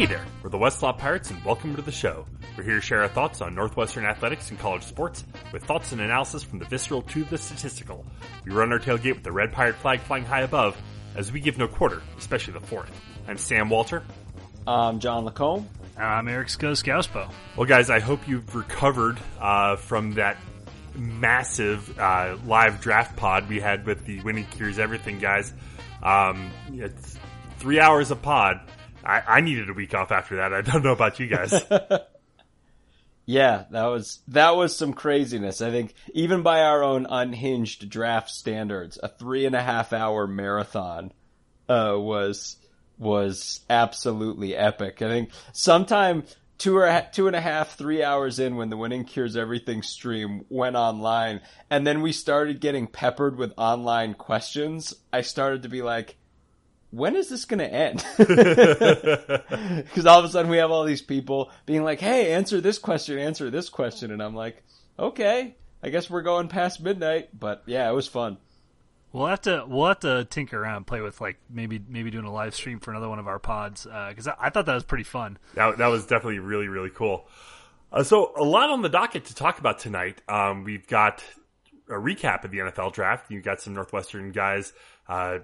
Hey there, we're the Westlaw Pirates and welcome to the show. We're here to share our thoughts on Northwestern athletics and college sports with thoughts and analysis from the visceral to the statistical. We run our tailgate with the red pirate flag flying high above as we give no quarter, especially the fourth. I'm Sam Walter. I'm John Lacombe. I'm Eric Skoskauspo. Well, guys, I hope you've recovered uh, from that massive uh, live draft pod we had with the Winning Cures Everything guys. Um, it's three hours of pod I, I needed a week off after that. I don't know about you guys. yeah, that was that was some craziness. I think even by our own unhinged draft standards, a three and a half hour marathon uh, was was absolutely epic. I think sometime two or two and a half, three hours in when the Winning Cures Everything stream went online, and then we started getting peppered with online questions. I started to be like, when is this going to end? Because all of a sudden we have all these people being like, hey, answer this question, answer this question. And I'm like, okay, I guess we're going past midnight. But yeah, it was fun. We'll have to we'll have to tinker around, play with like maybe maybe doing a live stream for another one of our pods because uh, I, I, thought that was pretty fun. That that was definitely really really cool. Uh, so a lot on the docket to talk about tonight. Um, we've got a recap of the NFL draft. You've got some Northwestern guys uh,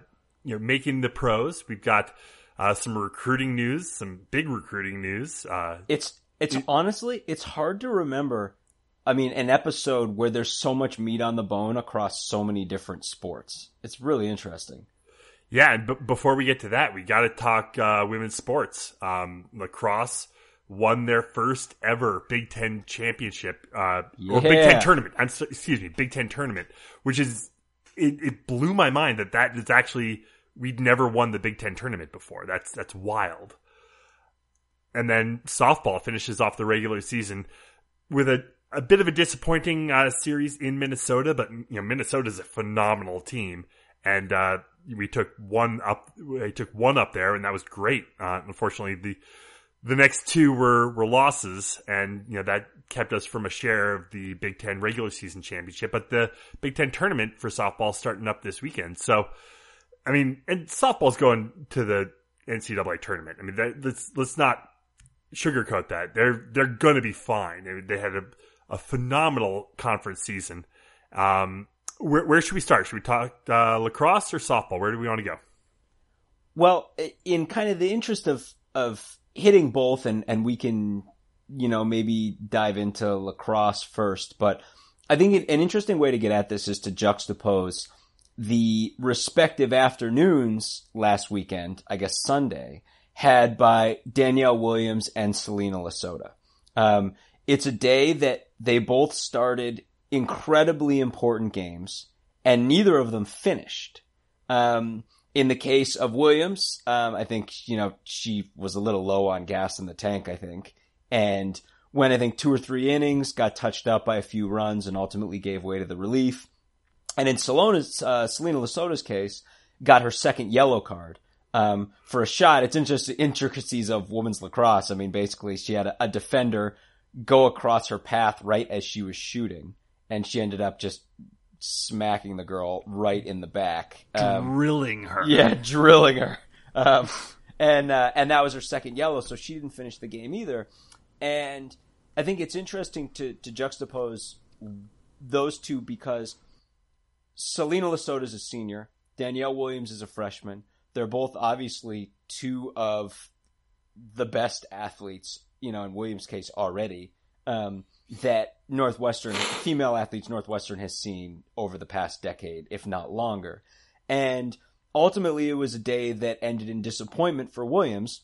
you know making the pros. We've got uh, some recruiting news, some big recruiting news. Uh, it's it's it, honestly it's hard to remember. I mean, an episode where there's so much meat on the bone across so many different sports. It's really interesting. Yeah, and b- before we get to that, we got to talk uh, women's sports. Um, lacrosse won their first ever Big Ten championship uh, yeah. or Big Ten tournament. I'm so, excuse me, Big Ten tournament, which is it, it blew my mind that that is actually we'd never won the Big Ten tournament before. That's that's wild. And then softball finishes off the regular season with a, a bit of a disappointing uh, series in Minnesota, but you know Minnesota's a phenomenal team, and uh, we took one up. We took one up there, and that was great. Uh, unfortunately, the the next two were were losses, and you know that kept us from a share of the Big Ten regular season championship. But the Big Ten tournament for softball starting up this weekend, so I mean, and softball's going to the NCAA tournament. I mean, that, let's let's not sugarcoat that. They're they're going to be fine. I mean, they had a, a phenomenal conference season. Um, where, where should we start? Should we talk uh, lacrosse or softball? Where do we want to go? Well, in kind of the interest of of hitting both, and and we can you know maybe dive into lacrosse first, but I think an interesting way to get at this is to juxtapose the respective afternoons last weekend, I guess Sunday, had by Danielle Williams and Selena Lasota. Um, it's a day that they both started incredibly important games, and neither of them finished. Um, in the case of Williams, um, I think you know she was a little low on gas in the tank. I think, and when I think two or three innings got touched up by a few runs and ultimately gave way to the relief. And in Salona's, uh, Selena Lasota's case, got her second yellow card. Um, for a shot, it's just intricacies of women's lacrosse. I mean, basically, she had a, a defender go across her path right as she was shooting, and she ended up just smacking the girl right in the back, um, drilling her. Yeah, drilling her. Um, and uh, and that was her second yellow, so she didn't finish the game either. And I think it's interesting to to juxtapose those two because Selena Lasota is a senior. Danielle Williams is a freshman. They're both obviously two of the best athletes, you know, in Williams' case already, um, that Northwestern, female athletes Northwestern has seen over the past decade, if not longer. And ultimately, it was a day that ended in disappointment for Williams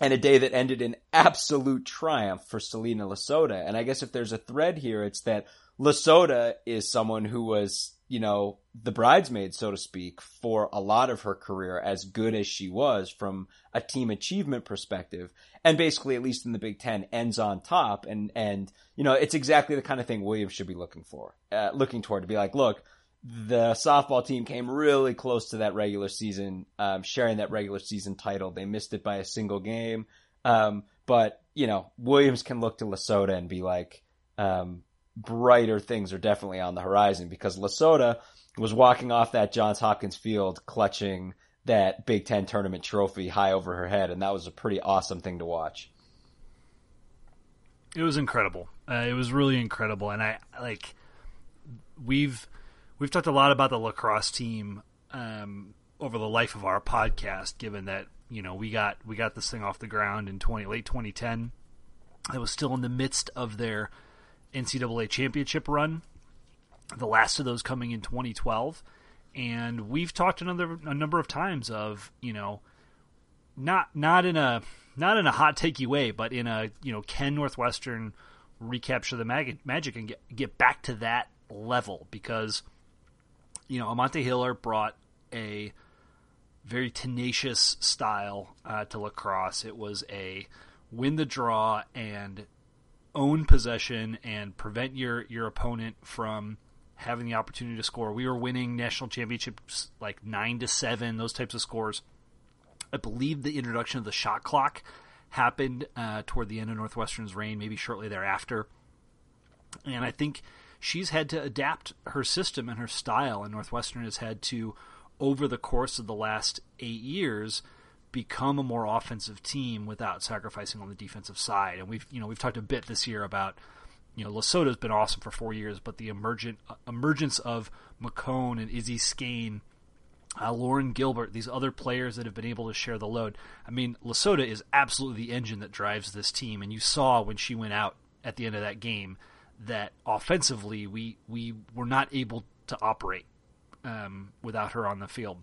and a day that ended in absolute triumph for Selena Lasota. And I guess if there's a thread here, it's that Lasota is someone who was you know, the bridesmaid, so to speak, for a lot of her career, as good as she was from a team achievement perspective, and basically, at least in the Big Ten, ends on top. And and you know, it's exactly the kind of thing Williams should be looking for, uh, looking toward to be like, look, the softball team came really close to that regular season, um, sharing that regular season title. They missed it by a single game, um, but you know, Williams can look to Lasota and be like. Um, brighter things are definitely on the horizon because Lasota was walking off that Johns Hopkins field clutching that Big Ten tournament trophy high over her head, and that was a pretty awesome thing to watch. It was incredible. Uh, it was really incredible, and I like we've we've talked a lot about the lacrosse team um, over the life of our podcast. Given that you know we got we got this thing off the ground in twenty late twenty ten, it was still in the midst of their NCAA championship run. The last of those coming in twenty twelve, and we've talked another a number of times of you know not not in a not in a hot takey way, but in a you know can Northwestern recapture the mag- magic and get get back to that level because you know Amonte Hiller brought a very tenacious style uh, to lacrosse. It was a win the draw and own possession and prevent your your opponent from having the opportunity to score. We were winning national championships like nine to seven, those types of scores. I believe the introduction of the shot clock happened uh, toward the end of Northwestern's reign, maybe shortly thereafter. And I think she's had to adapt her system and her style, and Northwestern has had to, over the course of the last eight years, become a more offensive team without sacrificing on the defensive side. And we've you know we've talked a bit this year about you know Lasota's been awesome for four years, but the emergent uh, emergence of McCone and Izzy Scane uh, Lauren Gilbert, these other players that have been able to share the load. I mean, Lasota is absolutely the engine that drives this team, and you saw when she went out at the end of that game that offensively we we were not able to operate um, without her on the field.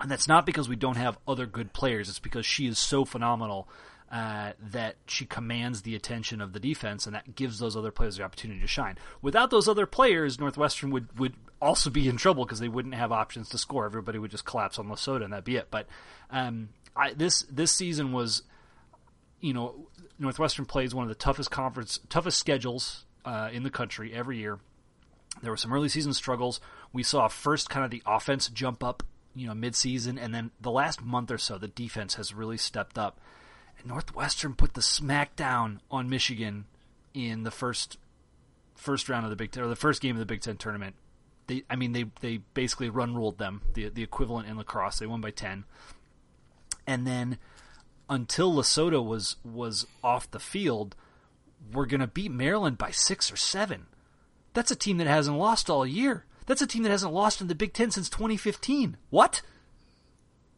And that's not because we don't have other good players. It's because she is so phenomenal uh, that she commands the attention of the defense, and that gives those other players the opportunity to shine. Without those other players, Northwestern would, would also be in trouble because they wouldn't have options to score. Everybody would just collapse on Lasota, and that'd be it. But um, I, this this season was, you know, Northwestern plays one of the toughest conference, toughest schedules uh, in the country every year. There were some early season struggles. We saw first kind of the offense jump up, you know, midseason, and then the last month or so, the defense has really stepped up. And Northwestern put the smackdown on Michigan in the first first round of the Big Ten, or the first game of the Big Ten tournament. They, I mean, they they basically run ruled them, the the equivalent in lacrosse. They won by ten, and then until Lasota was was off the field, we're going to beat Maryland by six or seven. That's a team that hasn't lost all year. That's a team that hasn't lost in the Big Ten since 2015. What?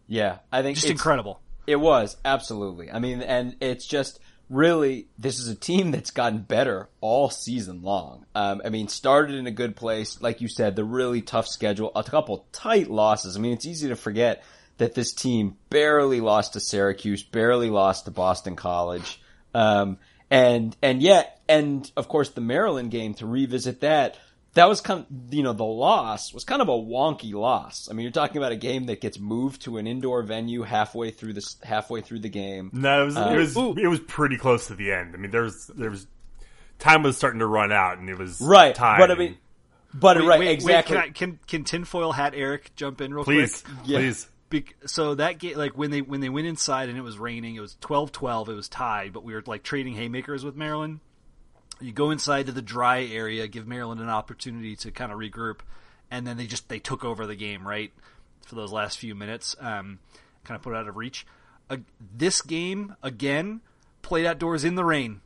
Yeah, I think just it's, incredible. It was absolutely. I mean, and it's just really this is a team that's gotten better all season long. Um, I mean, started in a good place, like you said, the really tough schedule, a couple tight losses. I mean, it's easy to forget that this team barely lost to Syracuse, barely lost to Boston College, um, and and yet, and of course, the Maryland game to revisit that that was kind of, you know, the loss was kind of a wonky loss. I mean, you're talking about a game that gets moved to an indoor venue halfway through the halfway through the game. No, it was uh, it was ooh. it was pretty close to the end. I mean, there was there was time was starting to run out, and it was right. Time. But I mean, but wait, right, wait, exactly. Wait, can, I, can can tinfoil hat Eric jump in real please, quick? Please, Be- so that game, like when they when they went inside and it was raining, it was 12-12, It was tied, but we were like trading haymakers with Maryland you go inside to the dry area, give Maryland an opportunity to kind of regroup, and then they just they took over the game right for those last few minutes, um, kind of put it out of reach. Uh, this game again played outdoors in the rain.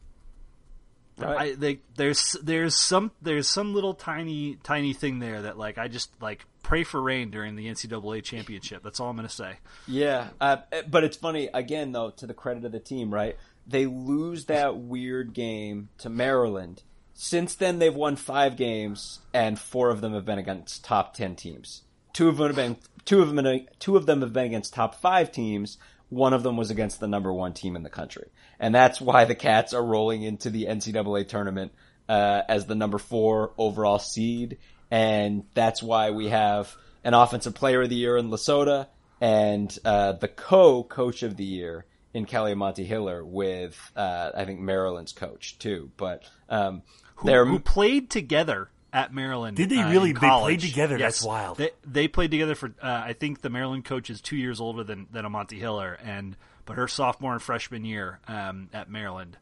Right. I, they, there's there's some there's some little tiny tiny thing there that like I just like pray for rain during the NCAA championship. That's all I'm going to say. Yeah, uh, but it's funny again though. To the credit of the team, right? They lose that weird game to Maryland. Since then, they've won five games, and four of them have been against top ten teams. Two of them have been two of them two of them have been against top five teams. One of them was against the number one team in the country, and that's why the Cats are rolling into the NCAA tournament uh, as the number four overall seed, and that's why we have an offensive player of the year in Lasota and uh, the co-coach of the year in Kelly Amonte Hiller with uh, I think Maryland's coach too, but um, who, who played together at Maryland. Did they uh, really? they played together. Yes. That's wild. They, they played together for. Uh, I think the Maryland coach is two years older than than Amonte Hiller, and but her sophomore and freshman year um, at Maryland,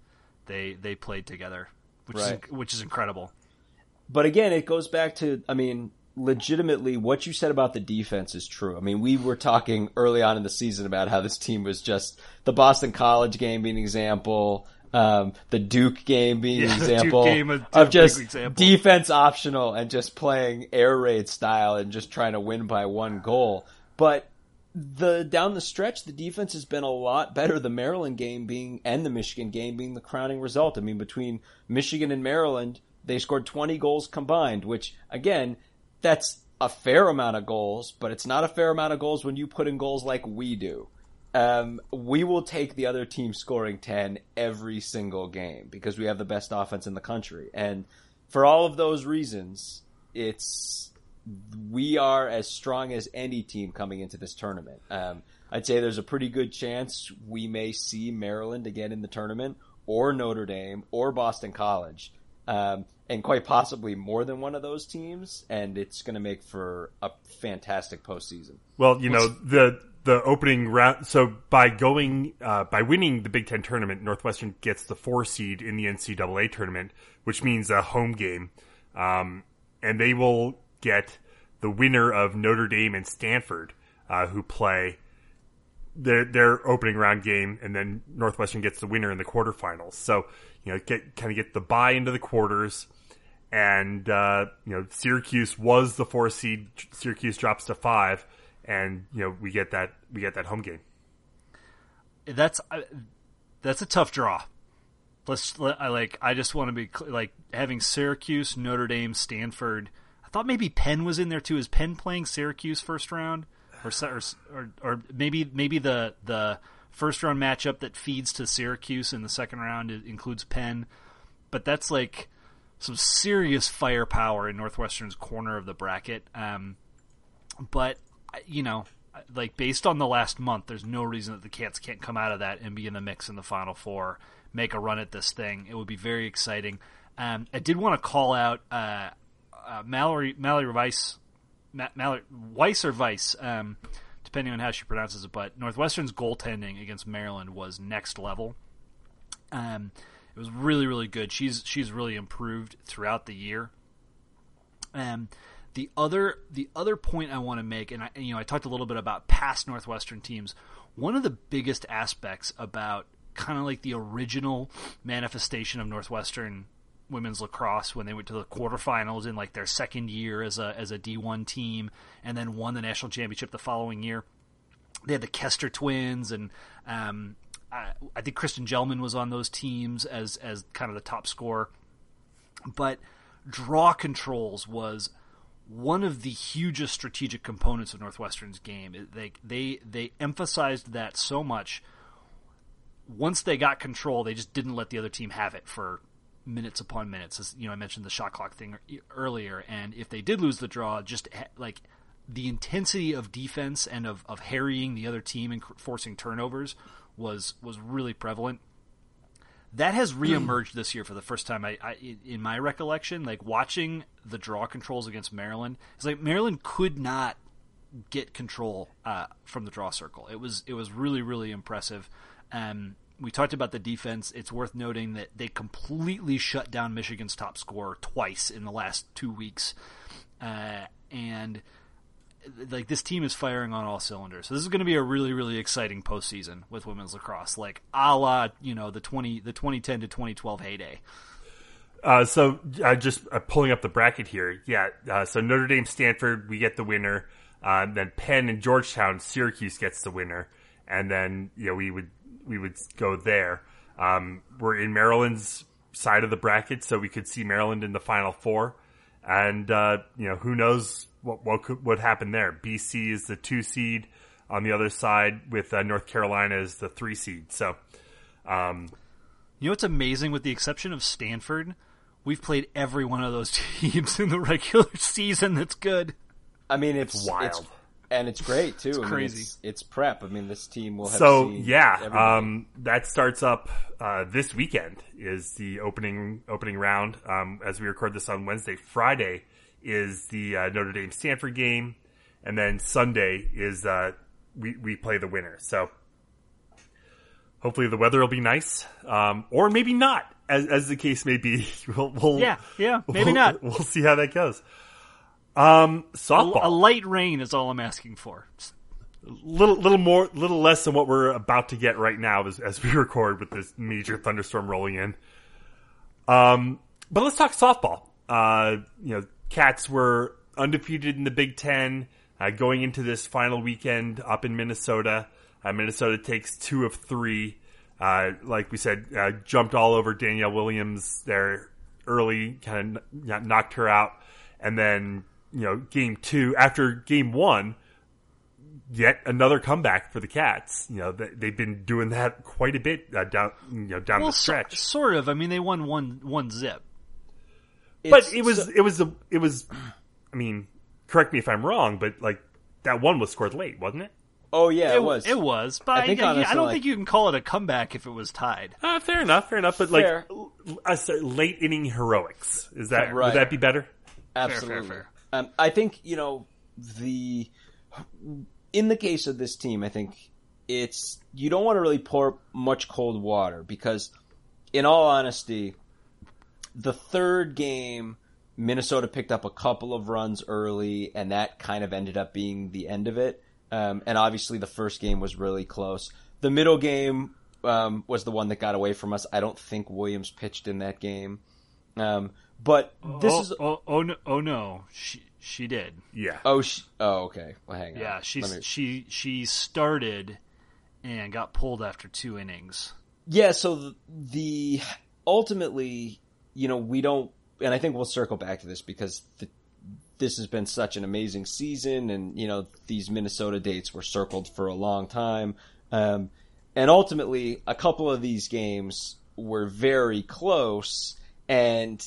they they played together, which right. is which is incredible. But again, it goes back to I mean legitimately what you said about the defense is true. I mean, we were talking early on in the season about how this team was just the Boston College game being an example, um, the Duke game being an example game, a of just example. defense optional and just playing air raid style and just trying to win by one goal. But the down the stretch, the defense has been a lot better. The Maryland game being and the Michigan game being the crowning result. I mean, between Michigan and Maryland, they scored 20 goals combined, which again, that's a fair amount of goals, but it's not a fair amount of goals when you put in goals like we do. Um, we will take the other team scoring 10 every single game because we have the best offense in the country. And for all of those reasons, it's we are as strong as any team coming into this tournament. Um, I'd say there's a pretty good chance we may see Maryland again in the tournament, or Notre Dame, or Boston College, um, and quite possibly more than one of those teams. And it's going to make for a fantastic postseason. Well, you know the the opening round. So by going uh, by winning the Big Ten tournament, Northwestern gets the four seed in the NCAA tournament, which means a home game, um, and they will get the winner of Notre Dame and Stanford, uh, who play their their opening round game, and then Northwestern gets the winner in the quarterfinals. So you know, get kind of get the buy into the quarters. And uh, you know, Syracuse was the four seed. Syracuse drops to five, and you know we get that we get that home game. That's uh, that's a tough draw. Let's let, I like. I just want to be like having Syracuse, Notre Dame, Stanford. I thought maybe Penn was in there too. Is Penn playing Syracuse first round, or or or, maybe maybe the the first round matchup that feeds to Syracuse in the second round includes Penn, but that's like some serious firepower in Northwestern's corner of the bracket. Um, but you know, like based on the last month, there's no reason that the Cats can't come out of that and be in the mix in the Final Four, make a run at this thing. It would be very exciting. Um, I did want to call out uh, uh, Mallory Mallory Weisse, Ma- Mallory Weisse or Vice, um, depending on how she pronounces it. But Northwestern's goaltending against Maryland was next level. Um, it was really really good. She's she's really improved throughout the year. Um, the other the other point I want to make, and I, you know, I talked a little bit about past Northwestern teams. One of the biggest aspects about kind of like the original manifestation of Northwestern women's lacrosse when they went to the quarterfinals in like their second year as a as a D1 team, and then won the national championship the following year. They had the Kester twins, and um, I, I think Kristen Kjellman was on those teams as as kind of the top scorer. But draw controls was one of the hugest strategic components of Northwestern's game. They they they emphasized that so much. Once they got control, they just didn't let the other team have it for minutes upon minutes. As, you know, I mentioned the shot clock thing earlier, and if they did lose the draw, just like the intensity of defense and of, of harrying the other team and forcing turnovers was was really prevalent that has reemerged this year for the first time. I, I in my recollection, like watching the draw controls against Maryland, it's like Maryland could not get control uh, from the draw circle. It was it was really really impressive. Um, we talked about the defense. It's worth noting that they completely shut down Michigan's top scorer twice in the last two weeks, uh, and like this team is firing on all cylinders. So this is going to be a really really exciting postseason with women's lacrosse, like a la you know the twenty the twenty ten to twenty twelve heyday. Uh, so uh, just uh, pulling up the bracket here. Yeah. Uh, so Notre Dame, Stanford, we get the winner. Uh, then Penn and Georgetown, Syracuse gets the winner, and then you know we would we would go there. Um, we're in Maryland's side of the bracket, so we could see Maryland in the Final Four, and uh, you know who knows what what could what happened there. BC is the two seed on the other side, with uh, North Carolina as the three seed. So. Um, You know what's amazing? With the exception of Stanford, we've played every one of those teams in the regular season. That's good. I mean, it's wild. it's- and it's great too. I mean, crazy. It's, it's prep. I mean, this team will have so seen yeah um, that starts up uh, this weekend is the opening opening round um, as we record this on wednesday friday is the uh, notre dame stanford game and then sunday is uh, we, we play the winner so hopefully the weather will be nice um, or maybe not as, as the case may be we'll, we'll Yeah, yeah, maybe we'll- not. we'll see how that goes Um, softball. A, a light rain is all I'm asking for. little little more little less than what we're about to get right now as, as we record with this major thunderstorm rolling in. Um, but let's talk softball. Uh, you know, Cats were undefeated in the Big Ten uh, going into this final weekend up in Minnesota. Uh, Minnesota takes two of three. Uh, like we said, uh, jumped all over Danielle Williams there early, kind of knocked her out, and then you know game two after game one yet another comeback for the Cats. You know, they, have been doing that quite a bit uh, down, you know, down well, the stretch. So, sort of. I mean, they won one one zip, but it was so, it was a, it was. I mean, correct me if I'm wrong, but like that one was scored late, wasn't it? Oh yeah, it, it was. It was, but I, think I, honestly, I don't like, think you can call it a comeback if it was tied. Uh, fair enough, fair enough. But fair. like late inning heroics, is that right. would that be better? Absolutely. Fair, fair, fair. Um, I think you know the in the case of this team, I think it's you don't want to really pour much cold water because, in all honesty, the third game Minnesota picked up a couple of runs early, and that kind of ended up being the end of it. Um, and obviously, the first game was really close. The middle game um, was the one that got away from us. I don't think Williams pitched in that game. Um, but this oh, is oh, oh no oh no she she did. Yeah. Oh, she, oh, okay. Well, hang on. Yeah, she's me... she she started and got pulled after two innings. Yeah. So the, the ultimately, you know, we don't, and I think we'll circle back to this because the, this has been such an amazing season, and you know, these Minnesota dates were circled for a long time, um, and ultimately, a couple of these games were very close, and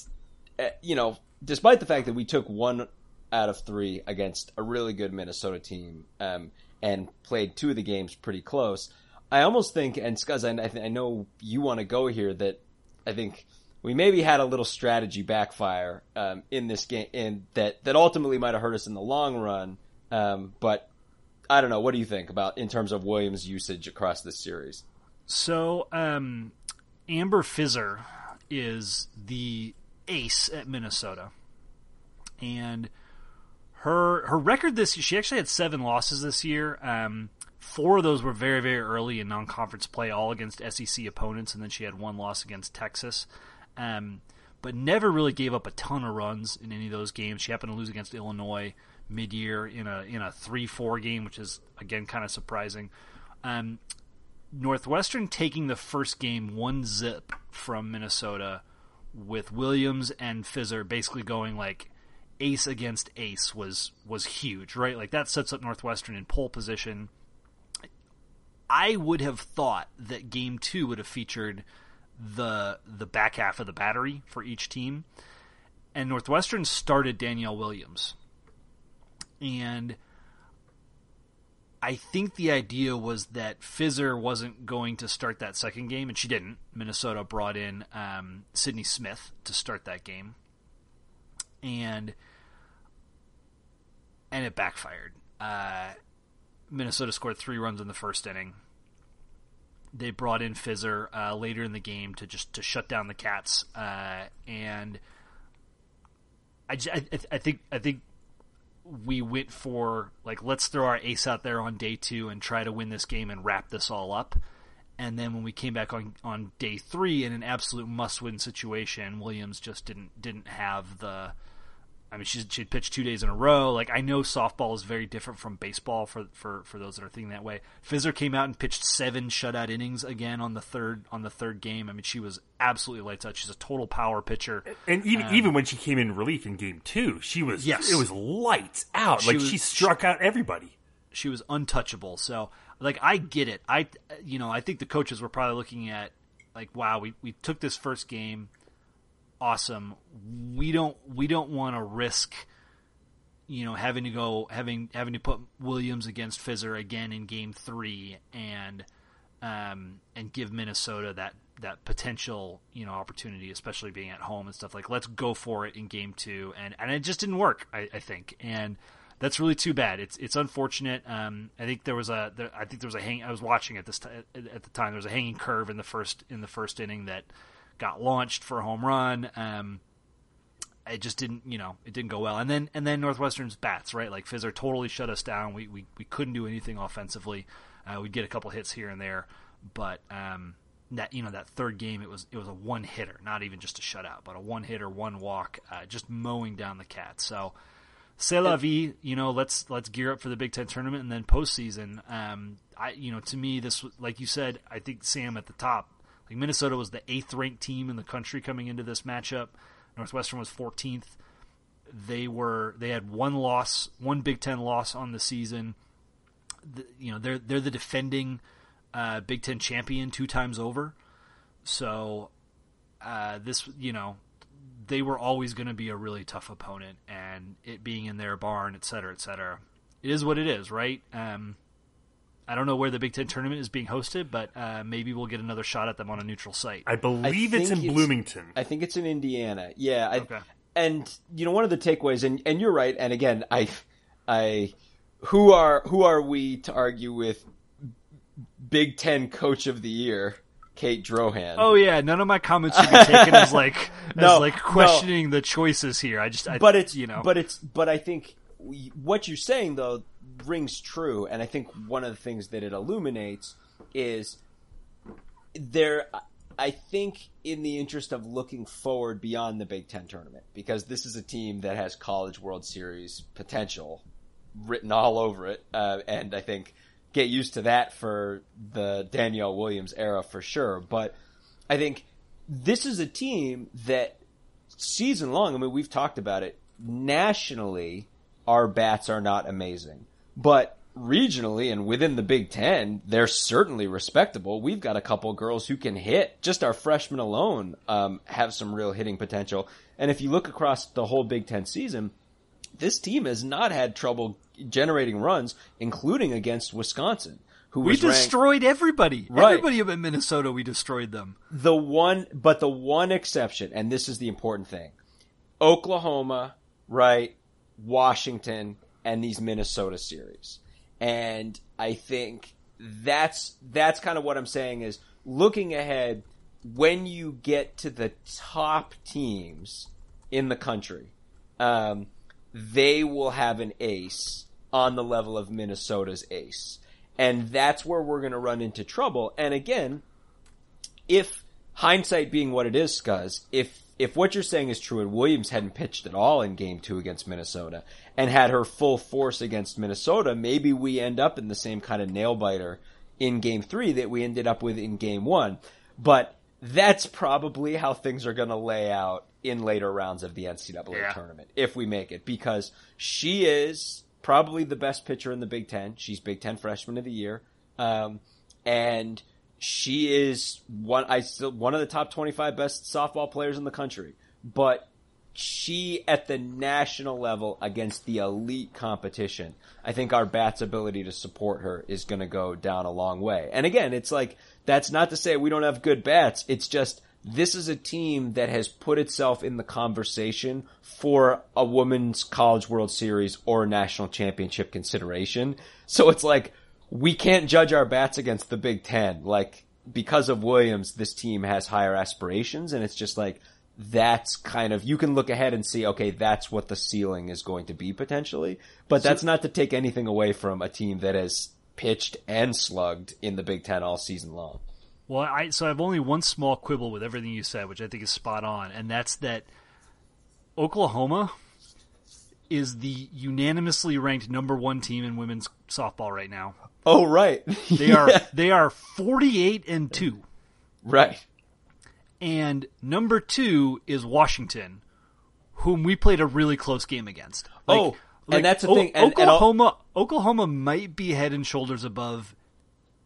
you know, despite the fact that we took one out of three against a really good Minnesota team um, and played two of the games pretty close. I almost think, and Scuzz, I, th- I know you want to go here, that I think we maybe had a little strategy backfire um, in this game, and that that ultimately might have hurt us in the long run. Um, but I don't know. What do you think about in terms of Williams' usage across this series? So um, Amber Fiser is the ace at Minnesota, and her her record this year. she actually had seven losses this year. Um, four of those were very very early in non conference play, all against SEC opponents, and then she had one loss against Texas. Um, but never really gave up a ton of runs in any of those games. She happened to lose against Illinois mid year in a in a three four game, which is again kind of surprising. Um, Northwestern taking the first game one zip from Minnesota with Williams and Fiser basically going like ace against ace was was huge, right? Like that sets up Northwestern in pole position. I would have thought that game two would have featured the the back half of the battery for each team. And Northwestern started Danielle Williams. And I think the idea was that Fiser wasn't going to start that second game, and she didn't. Minnesota brought in um, Sydney Smith to start that game and and it backfired. Uh, Minnesota scored three runs in the first inning. They brought in Fiser uh, later in the game to just to shut down the Cats, uh, and I, I, I think I think we went for like let's throw our ace out there on day two and try to win this game and wrap this all up. And then when we came back on, on day three in an absolute must win situation, Williams just didn't didn't have the I mean, she's, she'd pitched two days in a row. Like, I know softball is very different from baseball for, for, for those that are thinking that way. Fiser came out and pitched seven shutout innings again on the third on the third game. I mean, she was absolutely lights out. She's a total power pitcher. And even um, even when she came in relief in game two, she was yes. it was lights out. She like was, she struck she, out everybody. She was untouchable. So, like, I get it. I you know I think the coaches were probably looking at like, wow, we we took this first game awesome. We don't we don't want to risk you know having to go having having to put Williams against Fiser again in game 3 and um, and give Minnesota that that potential you know opportunity, especially being at home and stuff like. Let's go for it in game two, and and it just didn't work. I, I think, and that's really too bad. It's it's unfortunate. Um, I think there was a there, I think there was a hang. I was watching at this t- at the time. There was a hanging curve in the first in the first inning that got launched for a home run. Um, it just didn't, you know, it didn't go well. And then and then Northwestern's bats, right? Like Fiser totally shut us down. We we, we couldn't do anything offensively. Uh, we'd get a couple hits here and there, but um, that you know that third game it was it was a one hitter, not even just a shutout, but a one hitter, one walk, uh, just mowing down the cat. So. C'est la vie, you know. Let's let's gear up for the Big Ten tournament and then postseason. Um, I, you know, to me, this like you said, I think Sam at the top, like Minnesota was the eighth ranked team in the country coming into this matchup. Northwestern was 14th. They were they had one loss, one Big Ten loss on the season. The, you know they're they're the defending uh, Big Ten champion two times over. So uh, this you know they were always going to be a really tough opponent, and it being in their barn, et cetera, et cetera, it is what it is, right? Um, I don't know where the Big Ten tournament is being hosted, but uh, maybe we'll get another shot at them on a neutral site. I believe I it's in it's, Bloomington. I think it's in Indiana. Yeah. I, okay. And you know, one of the takeaways, and, and you're right. And again, I, I, who are who are we to argue with? Big Ten Coach of the Year, Kate Drohan. Oh yeah, none of my comments should be taken as like no, as like questioning no. the choices here. I just, I, but it's you know, but it's, but I think what you're saying though rings true, and I think one of the things that it illuminates is there. I think, in the interest of looking forward beyond the Big Ten tournament, because this is a team that has College World Series potential written all over it, uh, and I think get used to that for the Danielle Williams era for sure. But I think this is a team that season long. I mean, we've talked about it nationally. Our bats are not amazing. But regionally and within the Big Ten, they're certainly respectable. We've got a couple girls who can hit. Just our freshmen alone um, have some real hitting potential. And if you look across the whole Big Ten season, this team has not had trouble generating runs, including against Wisconsin. Who we destroyed ranked... everybody. Right. Everybody in Minnesota, we destroyed them. The one, but the one exception, and this is the important thing: Oklahoma, right? Washington, and these Minnesota series. And I think that's that's kind of what I'm saying is looking ahead when you get to the top teams in the country, um, they will have an ace on the level of Minnesota's ace. And that's where we're going to run into trouble. And again, if hindsight being what it is, Scuzz, if if what you're saying is true and Williams hadn't pitched at all in game two against Minnesota and had her full force against Minnesota, maybe we end up in the same kind of nail biter in game three that we ended up with in game one. But that's probably how things are going to lay out in later rounds of the NCAA yeah. tournament if we make it because she is probably the best pitcher in the Big Ten. She's Big Ten Freshman of the Year. Um, and she is one I still one of the top 25 best softball players in the country. But she at the national level against the elite competition, I think our bats ability to support her is going to go down a long way. And again, it's like that's not to say we don't have good bats. It's just this is a team that has put itself in the conversation for a women's college world series or national championship consideration. So it's like we can't judge our bats against the Big Ten. Like, because of Williams, this team has higher aspirations, and it's just like, that's kind of, you can look ahead and see, okay, that's what the ceiling is going to be potentially. But so, that's not to take anything away from a team that has pitched and slugged in the Big Ten all season long. Well, I so I have only one small quibble with everything you said, which I think is spot on, and that's that Oklahoma is the unanimously ranked number one team in women's softball right now. Oh right. they are they are 48 and 2. Right. And number 2 is Washington, whom we played a really close game against. Like, oh, like, and that's the o- thing. And, Oklahoma and Oklahoma might be head and shoulders above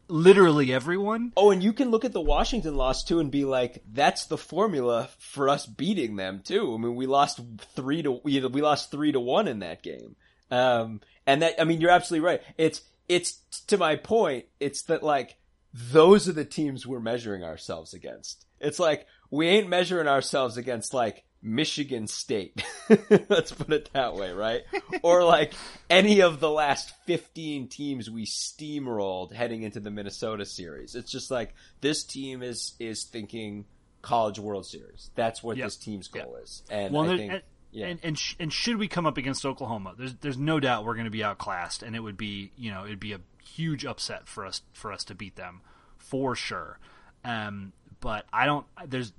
literally everyone. Oh, and you can look at the Washington loss too and be like, that's the formula for us beating them too. I mean, we lost three to we, we lost three to one in that game. Um, and that I mean, you're absolutely right. It's it's to my point, it's that like those are the teams we're measuring ourselves against. It's like we ain't measuring ourselves against like Michigan State. Let's put it that way, right? or like any of the last 15 teams we steamrolled heading into the Minnesota series. It's just like this team is is thinking college world series. That's what yep. this team's goal yep. is. And well, I think Yeah. And and sh- and should we come up against Oklahoma, there's there's no doubt we're going to be outclassed, and it would be you know it'd be a huge upset for us for us to beat them for sure. Um, but I don't. There's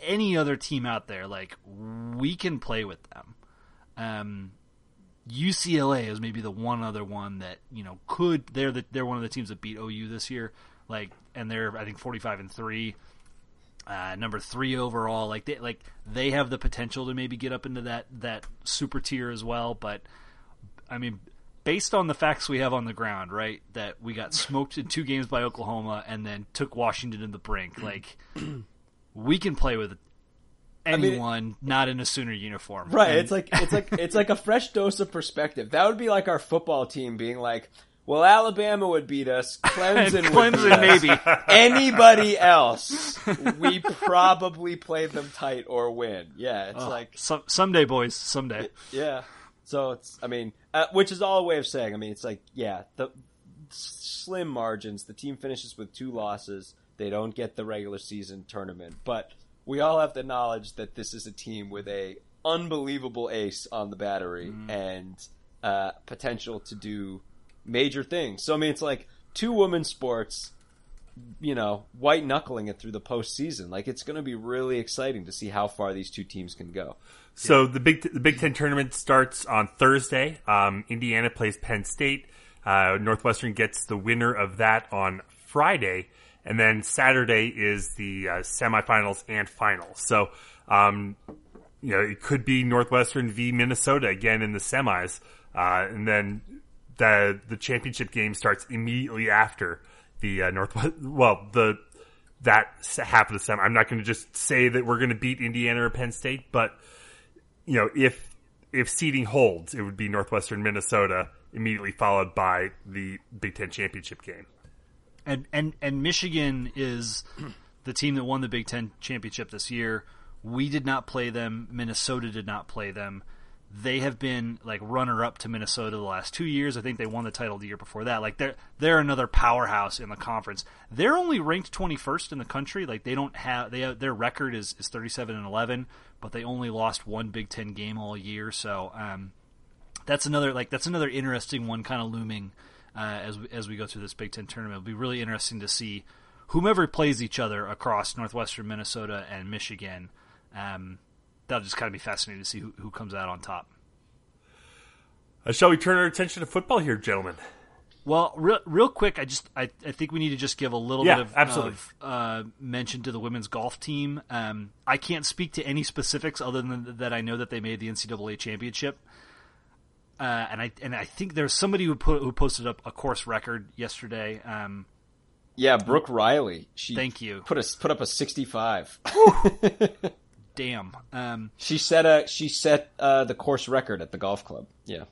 any other team out there like we can play with them. Um, UCLA is maybe the one other one that you know could they're the, they're one of the teams that beat OU this year, like and they're I think forty five and three, uh, number three overall. Like they like they have the potential to maybe get up into that that super tier as well. But I mean, based on the facts we have on the ground, right, that we got smoked in two games by Oklahoma and then took Washington to the brink, like we can play with anyone mean, not in a Sooner uniform. Right. And- it's like it's like it's like a fresh dose of perspective. That would be like our football team being like, "Well, Alabama would beat us. Clemson, would beat Clemson maybe. Anybody else, we probably play them tight or win." Yeah, it's Oh, like some, someday, boys, someday. yeah. So it's I mean, uh, which is all a way of saying. I mean, it's like yeah, the slim margins. The team finishes with two losses. They don't get the regular season tournament, but we all have the knowledge that this is a team with a unbelievable ace on the battery and uh, potential to do major things. So I mean, it's like two women's sports, you know, white knuckling it through the postseason. Like it's going to be really exciting to see how far these two teams can go. So the Big the Big Ten tournament starts on Thursday. Um, Indiana plays Penn State. Uh, Northwestern gets the winner of that on Friday, and then Saturday is the uh, semifinals and finals. So, um, you know, it could be Northwestern v Minnesota again in the semis, uh, and then the the championship game starts immediately after the uh, Northwest. Well, the that half of the semi. I'm not going to just say that we're going to beat Indiana or Penn State, but you know, if if seeding holds, it would be Northwestern Minnesota immediately followed by the Big Ten championship game. And and and Michigan is the team that won the Big Ten championship this year. We did not play them. Minnesota did not play them. They have been like runner up to Minnesota the last two years. I think they won the title the year before that. Like they're they're another powerhouse in the conference. They're only ranked twenty first in the country. Like they don't have they have, their record is is thirty seven and eleven, but they only lost one Big Ten game all year. So um, that's another like that's another interesting one kind of looming uh, as as we go through this Big Ten tournament. It'll be really interesting to see whomever plays each other across Northwestern Minnesota and Michigan. Um, that'll just kind of be fascinating to see who, who comes out on top. Uh, shall we turn our attention to football here, gentlemen? Well, real, real quick, I just I, I think we need to just give a little Yeah, bit of, absolutely. of uh, mention to the women's golf team. Um, I can't speak to any specifics other than that I know that they made the NCAA championship. Uh, and I and I think there's somebody who put who posted up a course record yesterday. Um, Yeah, Brooke Riley. She Thank you. Put a put up a sixty five. damn. Um, she set a she set uh, the course record at the golf club. Yeah.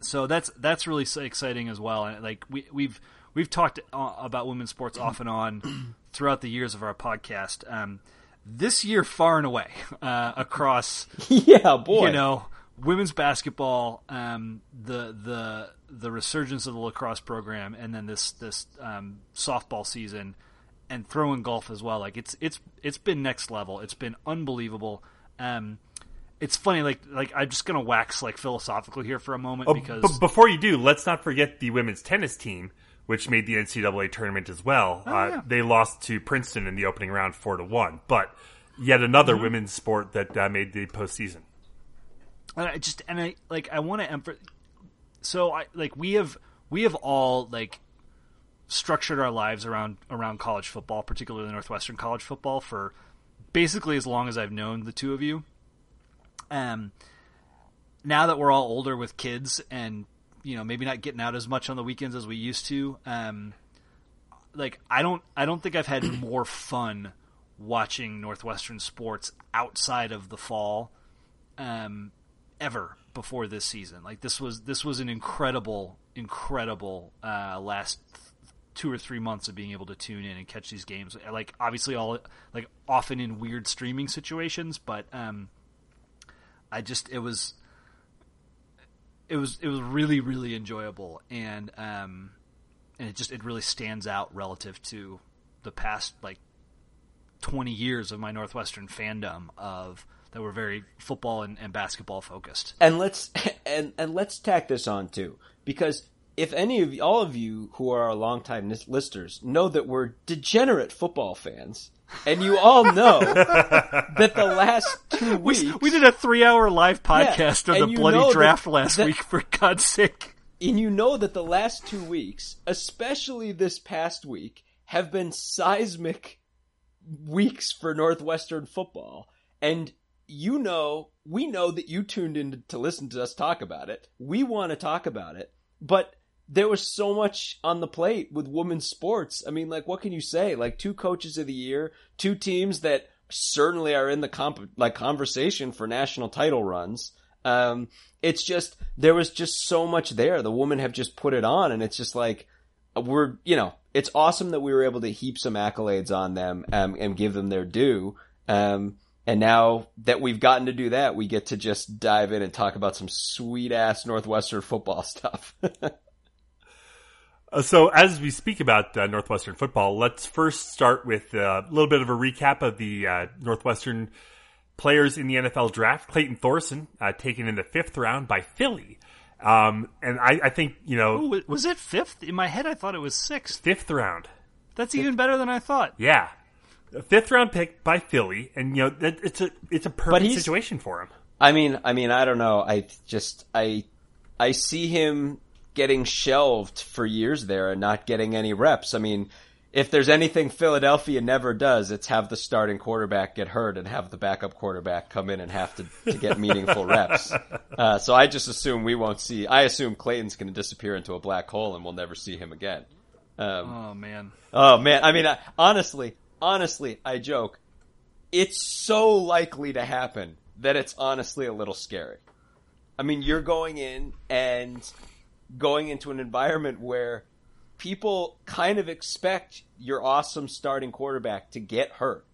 so that's that's really exciting as well. And like we we've we've talked about women's sports off and on throughout the years of our podcast. Um, this year, far and away, uh, across yeah, boy. you know women's basketball, um, the the the resurgence of the lacrosse program, and then this this um, softball season, and throwing golf as well. Like it's it's it's been next level. It's been unbelievable. Um, it's funny, like like I'm just gonna wax like philosophical here for a moment Oh, because but before you do, let's not forget the women's tennis team, which made the NCAA tournament as well. uh, Oh, yeah. They lost to Princeton in the opening round, four to one. But yet another Mm-hmm. women's sport that uh, made the postseason. And I just and I like I want to emphasize. So I like we have we have all like structured our lives around around college football, particularly Northwestern college football, for basically as long as I've known the two of you. Um, now that we're all older with kids and you know maybe not getting out as much on the weekends as we used to, um, like I don't I don't think I've had more fun watching Northwestern sports outside of the fall um, ever before this season. Like this was this was an incredible, incredible uh, last two or three months of being able to tune in and catch these games. Like obviously all like often in weird streaming situations, but um, I just it was it was it was really really enjoyable and um, and it just it really stands out relative to the past like 20 years of my Northwestern fandom of that were very football and, and basketball focused. And let's and and let's tack this on too, because if any of all of you who are our longtime listeners know that we're degenerate football fans, and you all know that the last two weeks we, we did a three-hour live podcast yeah, of the bloody draft last that, week. For God's sake, and you know that the last two weeks, especially this past week, have been seismic weeks for Northwestern football, and you know, we know that you tuned in to listen to us talk about it. We want to talk about it, but there was so much on the plate with women's sports. I mean, like, what can you say? Like, two coaches of the year, two teams that certainly are in the comp- like conversation for national title runs. Um, it's just there was just so much there. The women have just put it on, and it's just like we're you know it's awesome that we were able to heap some accolades on them um, and give them their due. Um, and now that we've gotten to do that, we get to just dive in and talk about some sweet ass Northwestern football stuff. Uh, so, as we speak about uh, Northwestern football, let's first start with uh, a little bit of a recap of the uh, Northwestern players in the NFL draft. Clayton Thorson uh, taken in the fifth round by Philly. Um, and I, I, think, you know. Ooh, was it fifth? In my head, I thought it was sixth. Fifth round. That's fifth. even better than I thought. Yeah. A fifth round pick by Philly. And, you know, it's a, it's a perfect situation for him. I mean, I mean, I don't know. I just, I, I see him getting shelved for years there and not getting any reps. I mean, if there's anything Philadelphia never does, it's have the starting quarterback get hurt and have the backup quarterback come in and have to, to get meaningful reps. Uh, so I just assume we won't see. I assume Clayton's going to disappear into a black hole and we'll never see him again. Um, oh man. Oh man. I mean, I, honestly, honestly, I joke. It's so likely to happen that it's honestly a little scary. I mean, you're going in and going into an environment where people kind of expect your awesome starting quarterback to get hurt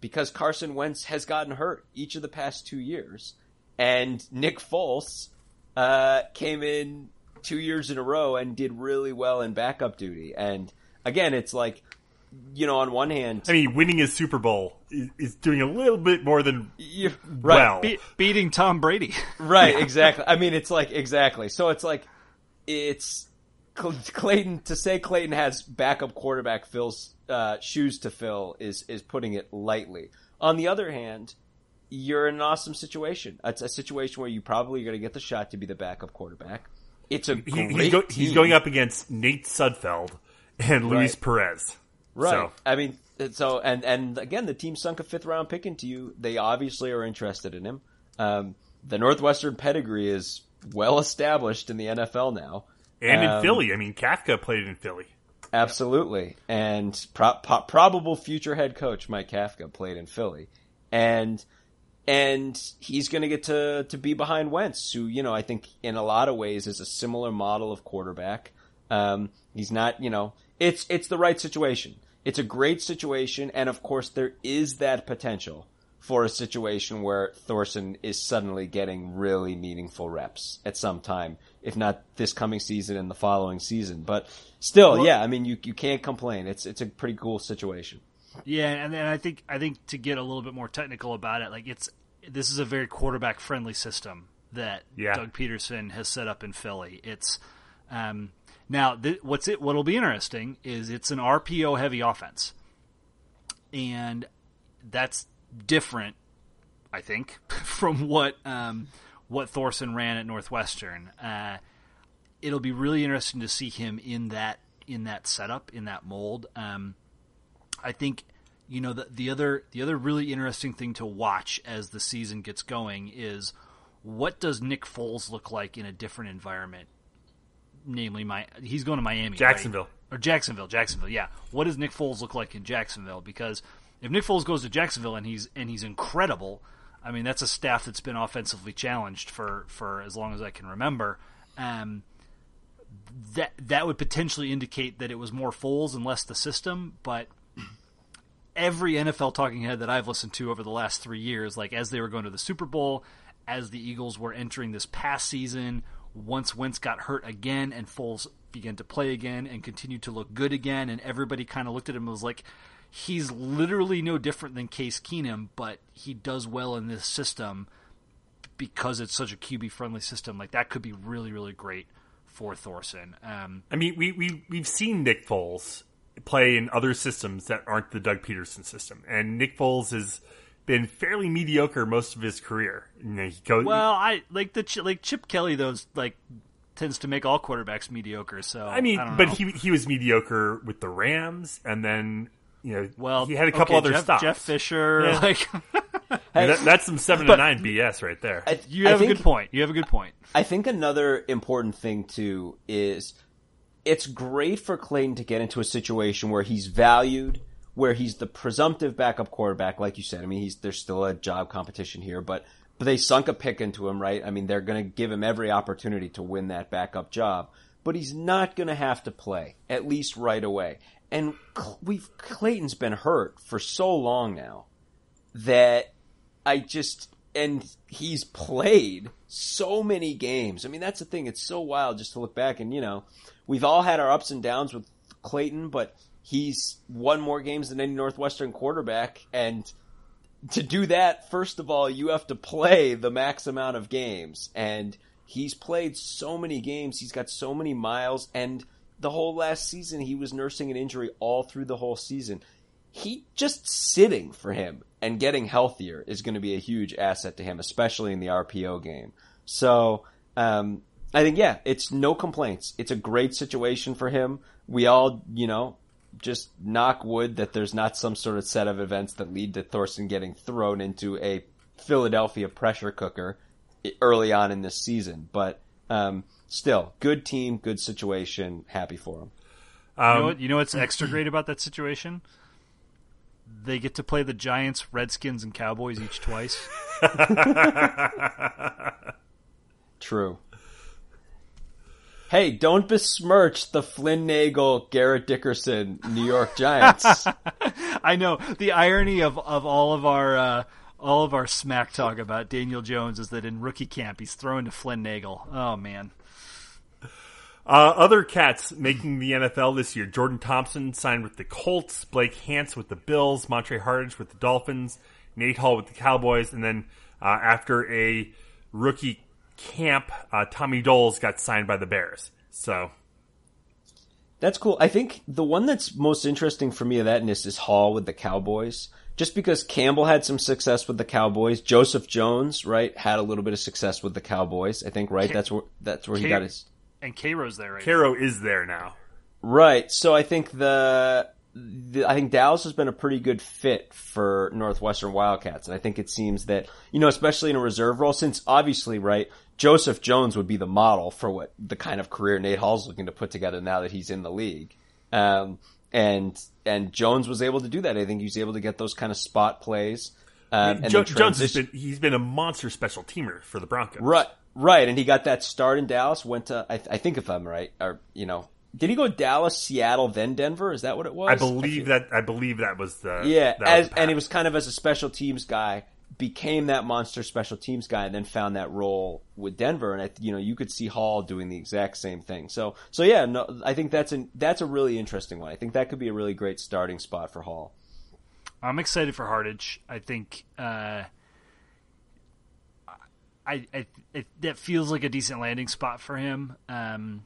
because Carson Wentz has gotten hurt each of the past two years, and Nick Foles uh, came in two years in a row and did really well in backup duty. And again, it's like you know, on one hand, I mean, winning a Super Bowl is, is doing a little bit more than right. well, Be- beating Tom Brady. right, exactly. I mean, it's like exactly. So it's like it's Clayton to say Clayton has backup quarterback Phil's uh, shoes to fill is is putting it lightly. On the other hand, you're in an awesome situation. It's a situation where you probably are going to get the shot to be the backup quarterback. It's a he, he's, go, he's, going up against Nate Sudfeld and Luis right. Perez. Right. So. I mean, so and and again, the team sunk a fifth round pick into you. They obviously are interested in him. Um, the Northwestern pedigree is well established in the NFL now. And um, in Philly. I mean, Kafka played in Philly. Absolutely. And pro- pro- probable future head coach Mike Kafka played in Philly. And and he's going to get to to be behind Wentz, who you know I think in a lot of ways is a similar model of quarterback. Um, he's not, you know, it's it's the right situation. It's a great situation, and of course there is that potential for a situation where Thorson is suddenly getting really meaningful reps at some time, if not this coming season and the following season. But still, well, yeah, I mean, you you can't complain. It's it's a pretty cool situation. Yeah, and then I think I think to get a little bit more technical about it, like it's this is a very quarterback friendly system that yeah. Doug Pederson has set up in Philly. It's um, now th- what's it? What'll be interesting is it's an RPO heavy offense, and that's different, I think, from what um, what Thorson ran at Northwestern. Uh, it'll be really interesting to see him in that in that setup in that mold. Um, I think you know the the other the other really interesting thing to watch as the season gets going is what does Nick Foles look like in a different environment? Namely, my he's going to Miami, Jacksonville, right? or Jacksonville, Jacksonville. Yeah, what does Nick Foles look like in Jacksonville? Because if Nick Foles goes to Jacksonville and he's and he's incredible, I mean that's a staff that's been offensively challenged for for as long as I can remember. Um, that that would potentially indicate that it was more Foles and less the system, but every NFL talking head that I've listened to over the last three years, like as they were going to the Super Bowl, as the Eagles were entering this past season, once Wentz got hurt again and Foles began to play again and continued to look good again, and everybody kind of looked at him and was like, he's literally no different than Case Keenum, but he does well in this system because it's such a QB friendly system. Like that could be really, really great for Thorson. Um, I mean, we we we've seen Nick Foles play in other systems that aren't the Doug Pederson system, and Nick Foles has been fairly mediocre most of his career. You know, goes, well, I like the like Chip Kelly. Those like tends to make all quarterbacks mediocre. So I mean, I but he he was mediocre with the Rams, and then you know, well, he had a couple okay, other Jeff, stops. Jeff Fisher, Yeah. like And that, that's some seven to nine BS right there. I, you I have a good point. You have a good point. I think another important thing too is it's great for Clayton to get into a situation where he's valued, where he's the presumptive backup quarterback, like you said. I mean, he's there's still a job competition here, but but they sunk a pick into him, right? I mean, they're going to give him every opportunity to win that backup job, but he's not going to have to play at least right away. And we've Clayton's been hurt for so long now that I just and he's played so many games. I mean, that's the thing. It's so wild just to look back and you know, we've all had our ups and downs with Clayton, but he's won more games than any Northwestern quarterback and to do that, first of all, you have to play the max amount of games and he's played so many games. He's got so many miles and the whole last season he was nursing an injury all through the whole season he just sitting for him and getting healthier is going to be a huge asset to him, especially in the RPO game. So, um, I think, yeah, it's no complaints. It's a great situation for him. We all, you know, just knock wood that there's not some sort of set of events that lead to Thorson getting thrown into a Philadelphia pressure cooker early on in this season. But, um, still, good team, good situation. Happy for him. You Um, know what? You know what's extra great about that situation? They get to play the Giants, Redskins, and Cowboys each twice. True. Hey, don't besmirch the Flynn Nagel, Garrett Dickerson, New York Giants. I know the irony of, of all of our uh, all of our smack talk about Daniel Jones is that in rookie camp he's thrown to Flynn Nagel. Oh man, Uh, other cats making the NFL this year: Jordan Thompson signed with the Colts, Blake Hance with the Bills, Montre Hardage with the Dolphins, Nate Hall with the Cowboys, and then uh, after a rookie camp, uh, Tommy Doles got signed by the Bears. So That's cool. I think the one that's most interesting for me of that list is Hall with the Cowboys. Just because Campbell had some success with the Cowboys, Joseph Jones, right, had a little bit of success with the Cowboys. I think, right? Ca- That's where that's where he got his and Cairo's there right Caro is there now. Right. So I think the, the I think Dallas has been a pretty good fit for Northwestern Wildcats, and I think it seems that you know, especially in a reserve role, since obviously, right, Joseph Jones would be the model for what the kind of career Nate Hall's looking to put together now that he's in the league. Um, and and Jones was able to do that. I think he was able to get those kind of spot plays. Um, and Jo- Jones has been he's been a monster special teamer for the Broncos. Right, right, and he got that start in Dallas. Went to, I, I think, if I'm right, or you know, did he go Dallas, Seattle, then Denver? Is that what it was? I believe feel- that I believe that was the Yeah, that was as, the and he was kind of as a special teams guy, became that monster special teams guy, and then found that role with Denver. And I, you know, you could see Hall doing the exact same thing. So, so yeah, no, I think that's an that's a really interesting one. I think that could be a really great starting spot for Hall. I'm excited for Hardage. I think uh, I, I it, that feels like a decent landing spot for him. Um,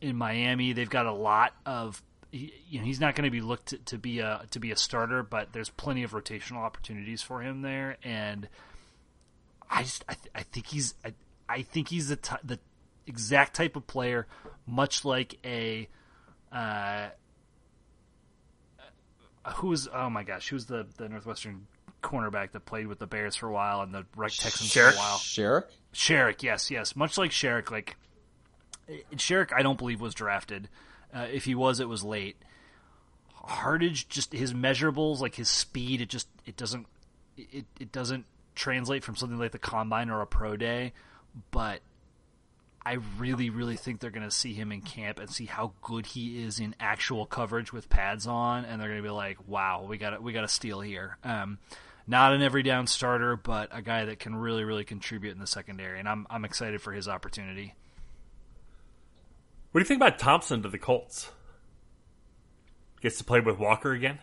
in Miami, they've got a lot of you know he's not going to be looked to, to be a to be a starter, but there's plenty of rotational opportunities for him there, and I just I, th- I think he's I, I think he's the t- the exact type of player, much like a. Uh, oh my gosh, who's the the Northwestern cornerback that played with the Bears for a while and the right Texans for Sherrick? a while? Sherrick? Sherrick, yes, yes, much like Sherrick. Like Sherrick, I don't believe was drafted. Uh, if he was, it was late. Hardage, just his measurables, like his speed, it just it doesn't it it doesn't translate from something like the combine or a pro day, but I really, really think they're going to see him in camp and see how good he is in actual coverage with pads on, and they're going to be like, "Wow, we got we got a steal here." Um, not an every down starter, but a guy that can really, really contribute in the secondary, and I'm I'm excited for his opportunity. What do you think about Thompson to the Colts? Gets to play with Walker again.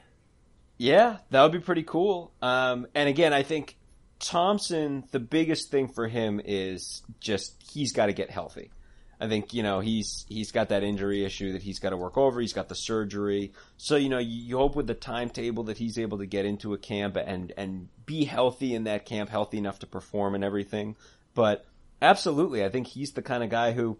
Yeah, that would be pretty cool. Um, and again, I think Thompson, the biggest thing for him is just he's got to get healthy. I think you know he's he's got that injury issue that he's got to work over. He's got the surgery, so you know you, hope with the timetable that he's able to get into a camp and and be healthy in that camp, healthy enough to perform and everything. But absolutely, I think he's the kind of guy who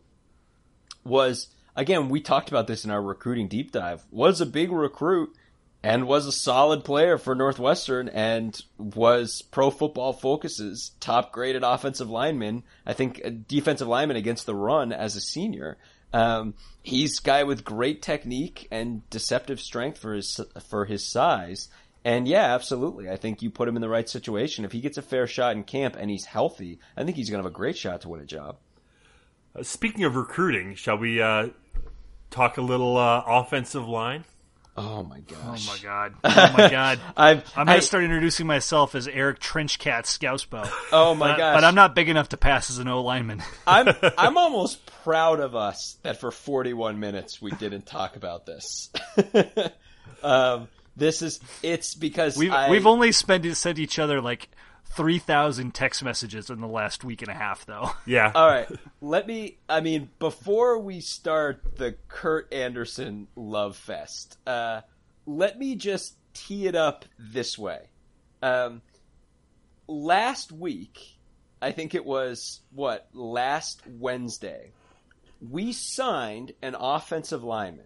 was again. We talked about this in our recruiting deep dive. Was a big recruit and was a solid player for Northwestern and was Pro Football Focus's top graded offensive lineman. I think a defensive lineman against the run as a senior. Um, he's guy with great technique and deceptive strength for his for his size. And yeah, absolutely. I think you put him in the right situation. If he gets a fair shot in camp and he's healthy, I think he's going to have a great shot to win a job. Uh, speaking of recruiting, shall we uh, talk a little uh, offensive line? Oh my gosh! Oh my god! Oh my god! I'm I'm gonna start introducing myself as Eric Trenchcat Scousebow. Oh my but, gosh! But I'm not big enough to pass as an O lineman. I'm I'm almost proud of us that for 41 minutes we didn't talk about this. um, this is it's because we've I, we've only spent sent each other like three thousand text messages in the last week and a half, though. Yeah. All right. Let me. I mean, before we start the Kurt Anderson love fest, uh, let me just tee it up this way. Um, last week, I think it was what last Wednesday, we signed an offensive lineman.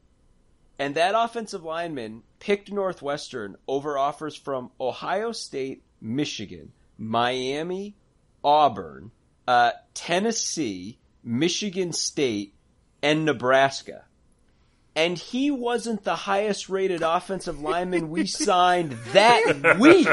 And that offensive lineman picked Northwestern over offers from Ohio State, Michigan, Miami, Auburn, uh, Tennessee, Michigan State, and Nebraska. And he wasn't the highest rated offensive lineman we signed that week.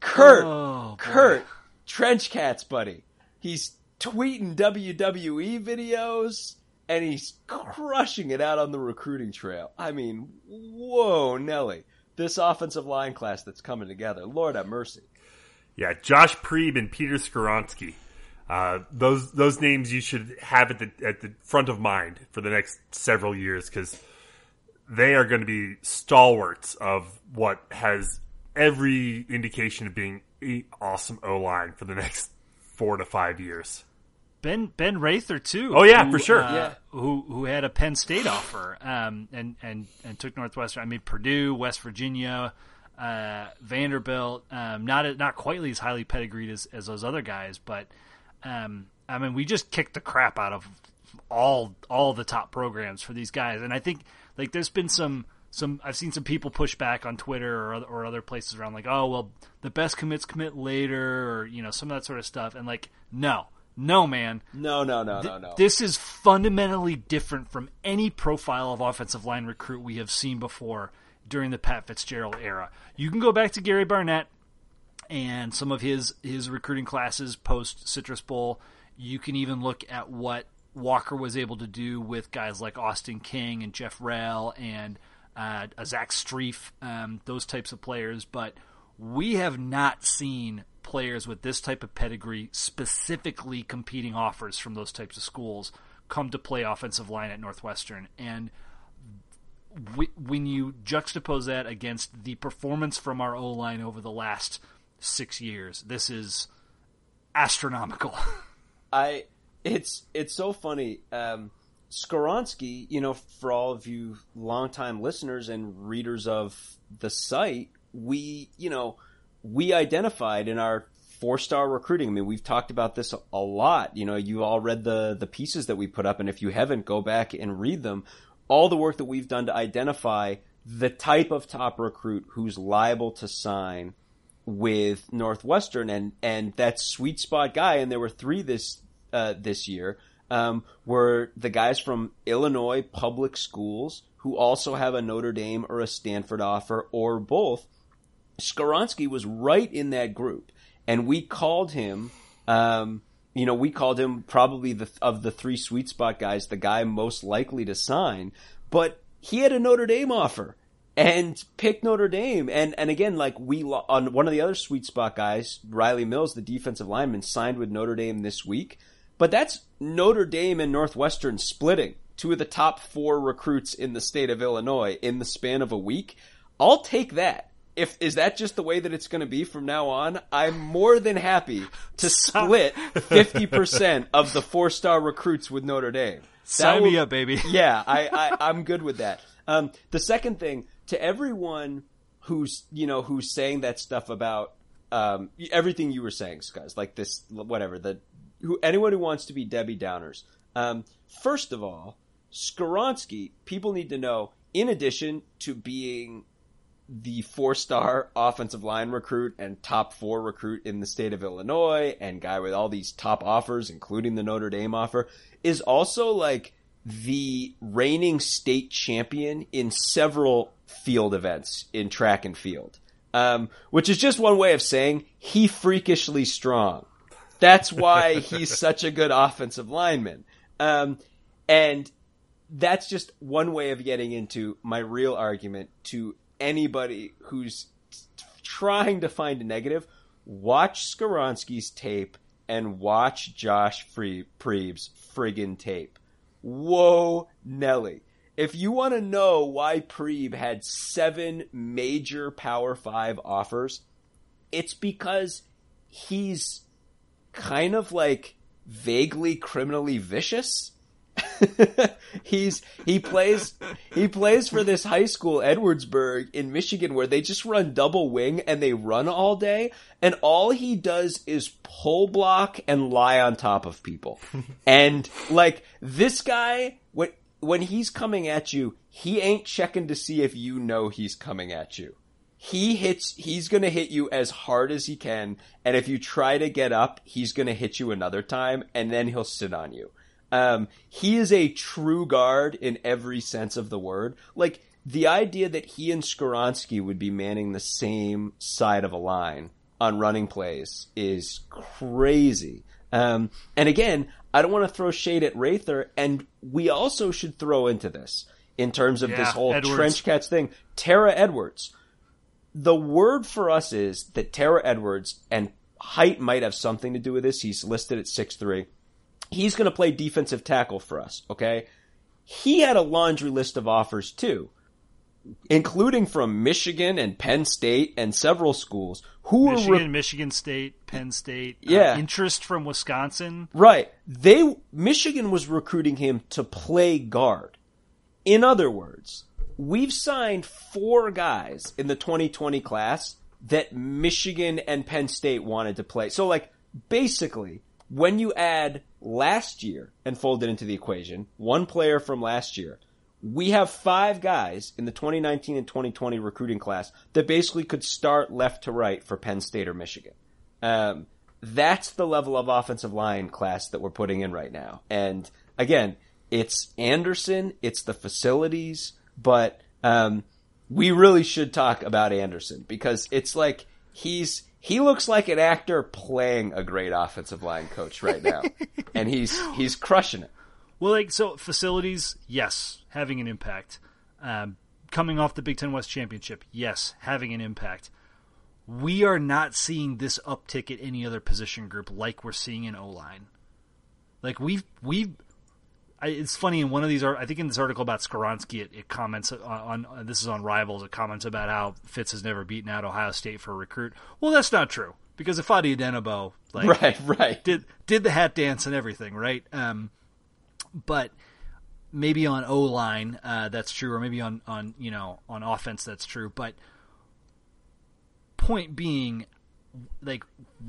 Kurt, Oh. Kurt, Trench Cats, buddy. He's tweeting WWE videos and he's crushing it out on the recruiting trail. I mean, whoa, Nelly. This offensive line class that's coming together. Lord have mercy. Yeah, Josh Priebe and Peter Skoronski. Uh, those those names you should have at the at the front of mind for the next several years because they are going to be stalwarts of what has every indication of being awesome O line for the next four to five years. Ben Ben Rather too. Oh, yeah, for sure. uh, Yeah. Who who had a Penn State offer, um, and and and took Northwestern. I mean Purdue, West Virginia, uh, Vanderbilt. Um, not not quite as highly pedigreed as, as those other guys, but um, I mean we just kicked the crap out of all all the top programs for these guys, and I think like there's been some. Some I've seen some people push back on Twitter or other, or other places around like oh well the best commits commit later or you know some of that sort of stuff and like no no man No, no, no, no, no. this is fundamentally different from any profile of offensive line recruit we have seen before during the Pat Fitzgerald era. You can go back to Gary Barnett and some of his his recruiting classes post Citrus Bowl. You can even look at what Walker was able to do with guys like Austin King and Jeff Roehl and uh, Zach Strief, um, those types of players. But we have not seen players with this type of pedigree, specifically competing offers from those types of schools, come to play offensive line at Northwestern. And w- when you juxtapose that against the performance from our O line over the last six years, this is astronomical. I it's it's so funny. Um, Skoronski, you know, for all of you longtime listeners and readers of the site, we you know we identified in our four star recruiting. I mean, we've talked about this a lot. You know, you all read the the pieces that we put up, and if you haven't, go back and read them. All the work that we've done to identify the type of top recruit who's liable to sign with Northwestern and and that sweet spot guy, and there were three this uh, this year, um, were the guys from Illinois public schools who also have a Notre Dame or a Stanford offer or both. Skoronski was right in that group, and we called him. Um, you know, we called him probably the of the three sweet spot guys, the guy most likely to sign. But he had a Notre Dame offer and picked Notre Dame. And and again, like we on one of the other sweet spot guys, Riley Mills, the defensive lineman, signed with Notre Dame this week. But that's Notre Dame and Northwestern splitting two of the top four recruits in the state of Illinois in the span of a week, I'll take that. If is that just the way that it's going to be from now on, I'm more than happy to split 50% of the four-star recruits with Notre Dame. Sign will, me up, baby. yeah, I, I I'm good with that. Um, the second thing to everyone who's you know who's saying that stuff about um, everything you were saying, guys, like this, whatever the who anyone who wants to be Debbie Downers. Um, first of all, Skoronski, people need to know, in addition to being the four star offensive line recruit and top four recruit in the state of Illinois and guy with all these top offers, including the Notre Dame offer, is also like the reigning state champion in several field events in track and field. Um, which is just one way of saying he freakishly strong. That's why he's such a good offensive lineman. Um, and that's just one way of getting into my real argument to anybody who's trying to find a negative. Watch Skoronski's tape and watch Josh Free- Priebe's friggin' tape. Whoa, Nelly. If you want to know why Preeb had seven major Power Five offers, it's because he's kind of like vaguely criminally vicious. He's he plays he plays for this high school Edwardsburg in Michigan where they just run double wing and they run all day and all he does is pull block and lie on top of people. and like this guy when when he's coming at you, he ain't checking to see if you know he's coming at you he hits he's going to hit you as hard as he can and if you try to get up he's going to hit you another time and then he'll sit on you um, he is a true guard in every sense of the word like the idea that he and Skoronski would be manning the same side of a line on running plays is crazy um, and again i don't want to throw shade at Rather and we also should throw into this in terms of yeah, this whole Edwards. trench cats thing tara edwards the word for us is that Tara Edwards and height might have something to do with this. He's listed at six three. He's going to play defensive tackle for us. Okay. He had a laundry list of offers too, including from Michigan and Penn State and several schools who Michigan, were re- Michigan State, Penn State. Uh, yeah. Uh, interest from Wisconsin. Right. They, Michigan was recruiting him to play guard. In other words, we've signed four guys in the 2020 class that Michigan and Penn State wanted to play. So like basically when you add last year and fold it into the equation, one player from last year, we have five guys in the 2019 and 2020 recruiting class that basically could start left to right for Penn State or Michigan. Um, that's the level of offensive line class that we're putting in right now. And again, it's Anderson, it's the facilities, but um, we really should talk about Anderson because it's like he's he looks like an actor playing a great offensive line coach right now, and he's he's crushing it. Well, like so, facilities, yes, having an impact. Um, coming off the Big Ten West championship, yes, having an impact. We are not seeing this uptick at any other position group like we're seeing in O line. Like we've we've I, it's funny in one of these. I think in this article about Skoronski, it, it comments on, on, uh, this is on Rivals. It comments about how Fitz has never beaten out Ohio State for a recruit. Well, that's not true because Ifeadi Odenigbo, like, right, right, did did the hat dance and everything, right? Um, but maybe on O line uh, that's true, or maybe on on you know on offense that's true. But point being, like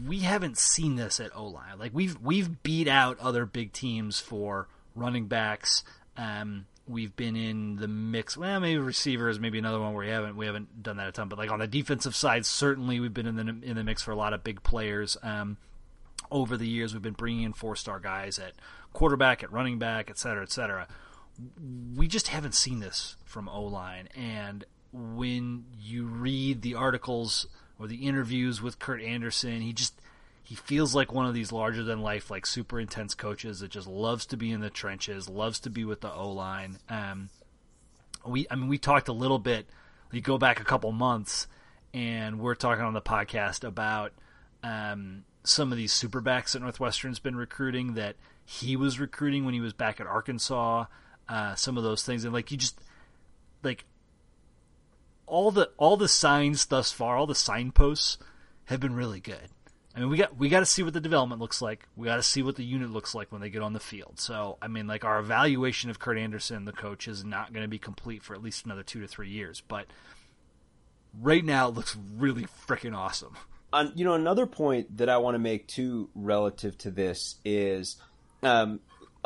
we haven't seen this at O line. Like we've we've beat out other big teams for running backs. Um, we've been in the mix. Well, maybe receivers, maybe another one where we haven't we haven't done that a ton. But like on the defensive side, certainly we've been in the in the mix for a lot of big players. Um, over the years, we've been bringing in four star guys at quarterback, at running back, et cetera, et cetera. We just haven't seen this from O line, and when you read the articles or the interviews with Kurt Anderson, he just he feels like one of these larger than life, like super intense coaches that just loves to be in the trenches, loves to be with the O line. Um, we, I mean, we talked a little bit. You go back a couple months, and we're talking on the podcast about um, some of these superbacks that Northwestern's been recruiting that he was recruiting when he was back at Arkansas. uh, some of those things, and like you just like all the all the signs thus far, all the signposts have been really good. I mean, we got we got to see what the development looks like. We got to see what the unit looks like when they get on the field. So, I mean, like our evaluation of Kurt Anderson, the coach, is not going to be complete for at least another two to three years. But right now, it looks really freaking awesome. On you know, another point that I want to make too relative to this is, um,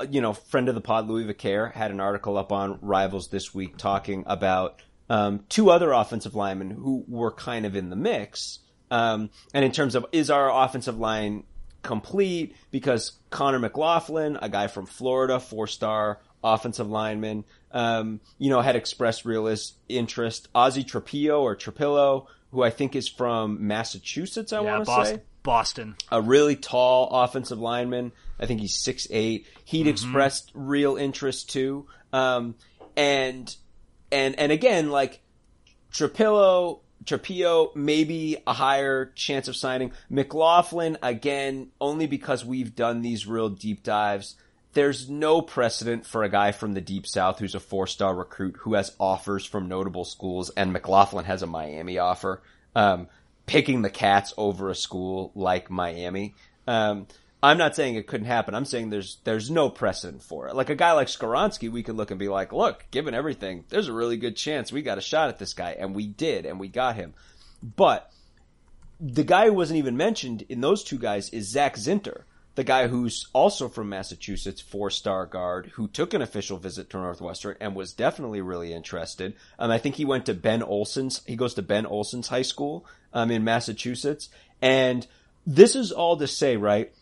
you know, friend of the pod Louis Vicaire had an article up on Rivals this week talking about um, two other offensive linemen who were kind of in the mix um, and in terms of is our offensive line complete? Because Connor McLaughlin, a guy from Florida, four star offensive lineman, um, you know, had expressed realist interest. Ozzy Trapilo or Trapilo, who I think is from Massachusetts, I yeah, want to say. Boston. A really tall offensive lineman. I think he's six eight. He'd mm-hmm. expressed real interest too. Um, and and and again, like Trapilo Trapilo, maybe a higher chance of signing. McLaughlin, again, only because we've done these real deep dives. There's no precedent for a guy from the deep south who's a four star recruit who has offers from notable schools, and McLaughlin has a Miami offer. Um, picking the Cats over a school like Miami. Um, I'm not saying it couldn't happen. I'm saying there's there's no precedent for it. Like a guy like Skoronski, we could look and be like, look, given everything, there's a really good chance we got a shot at this guy, and we did, and we got him. But the guy who wasn't even mentioned in those two guys is Zach Zinter, the guy who's also from Massachusetts, four star guard, who took an official visit to Northwestern and was definitely really interested. Um, I think he went to Ben Olson's. He goes to Ben Olson's high school um, in Massachusetts, and this is all to say, right?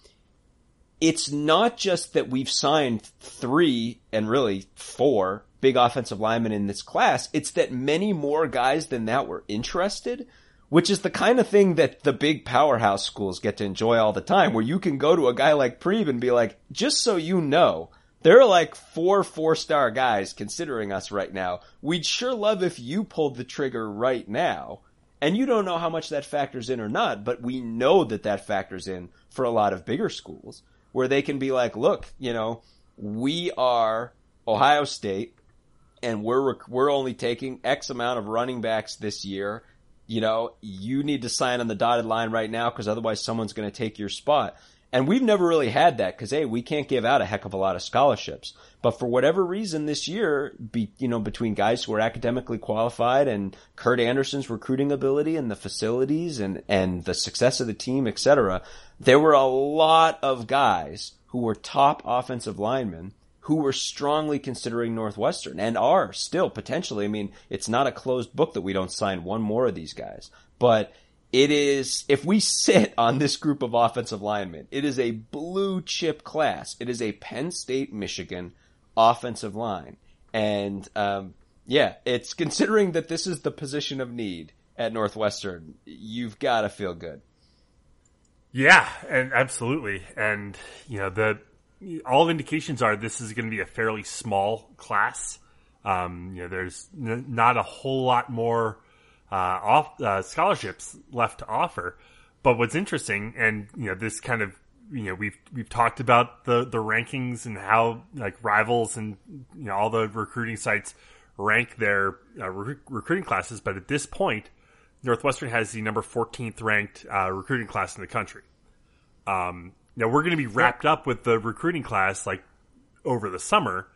It's not just that we've signed three and really four big offensive linemen in this class. It's that many more guys than that were interested, which is the kind of thing that the big powerhouse schools get to enjoy all the time, where you can go to a guy like Priebe and be like, just so you know, there are like four four star guys considering us right now. We'd sure love if you pulled the trigger right now. And you don't know how much that factors in or not, but we know that that factors in for a lot of bigger schools where they can be like, look, you know, we are Ohio State and we're we're only taking X amount of running backs this year. You know, you need to sign on the dotted line right now because otherwise someone's going to take your spot. And we've never really had that because hey, we can't give out a heck of a lot of scholarships. But for whatever reason this year, be, you know, between guys who are academically qualified and Kurt Anderson's recruiting ability and the facilities and, and the success of the team, etc., there were a lot of guys who were top offensive linemen who were strongly considering Northwestern and are still potentially. I mean, it's not a closed book that we don't sign one more of these guys, but it is, if we sit on this group of offensive linemen, it is a blue chip class. It is a Penn State, Michigan offensive line. And, um, yeah, it's considering that this is the position of need at Northwestern, you've got to feel good. Yeah, and absolutely. And, you know, the, all indications are this is going to be a fairly small class. Um, you know, there's n- not a whole lot more, off, uh, scholarships left to offer. But what's interesting, and you know, this kind of you know we've we've talked about the the rankings and how like rivals and you know all the recruiting sites rank their uh, re- recruiting classes, but at this point, Northwestern has the number 14th ranked uh, recruiting class in the country. Um, now we're going to be wrapped up with the recruiting class like over the summer,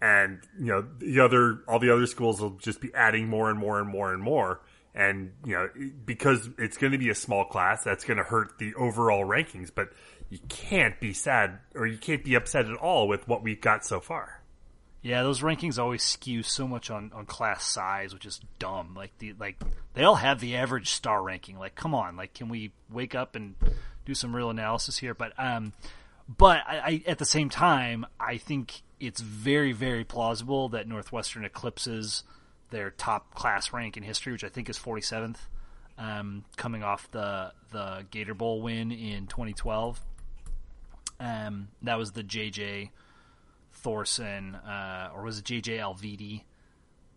and you know the other all the other schools will just be adding more and more and more and more and you know because it's going to be a small class that's going to hurt the overall rankings but you can't be sad or you can't be upset at all with what we've got so far. Yeah those rankings always skew so much on, on class size which is dumb. Like the like they all have the average star ranking. Like come on like can we wake up and do some real analysis here? But um but I, I at the same time i think it's very very plausible that northwestern eclipses their top class rank in history, which I think is 47th, um, coming off the the Gator Bowl win in 2012. Um, that was the JJ Thorson, uh, or was it JJ Alviti?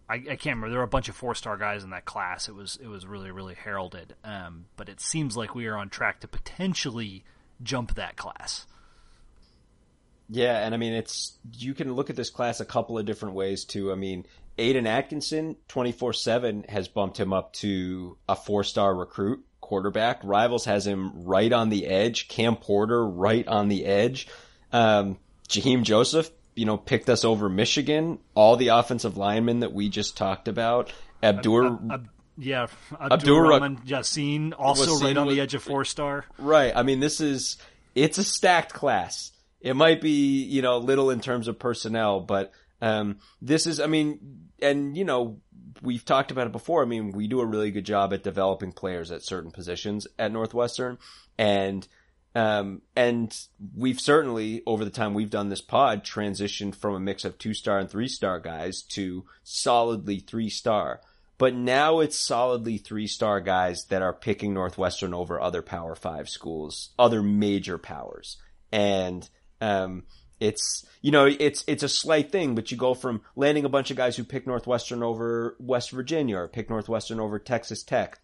I, I, can't remember. There were a bunch of four star guys in that class. It was it was really really heralded. Um, but it seems like we are on track to potentially jump that class. Yeah, and I mean it's you can look at this class a couple of different ways too. I mean, Aiden Atkinson, twenty four seven, has bumped him up to a four star recruit quarterback. Rivals has him right on the edge. Cam Porter right on the edge. Um, Jaheim Joseph, you know, picked us over Michigan. All the offensive linemen that we just talked about. Abdur, yeah, Abdur Rahman Yassin also right on was- the edge of four star. Right. I mean, this is it's a stacked class. It might be you know little in terms of personnel, but um, this is. I mean, and you know we've talked about it before. I mean, we do a really good job at developing players at certain positions at Northwestern, and um, and we've certainly over the time we've done this pod transitioned from a mix of two star and three star guys to solidly three star. But now it's solidly three star guys that are picking Northwestern over other Power Five schools, other major powers, and um, it's you know it's it's a slight thing, but you go from landing a bunch of guys who pick Northwestern over West Virginia or pick Northwestern over Texas Tech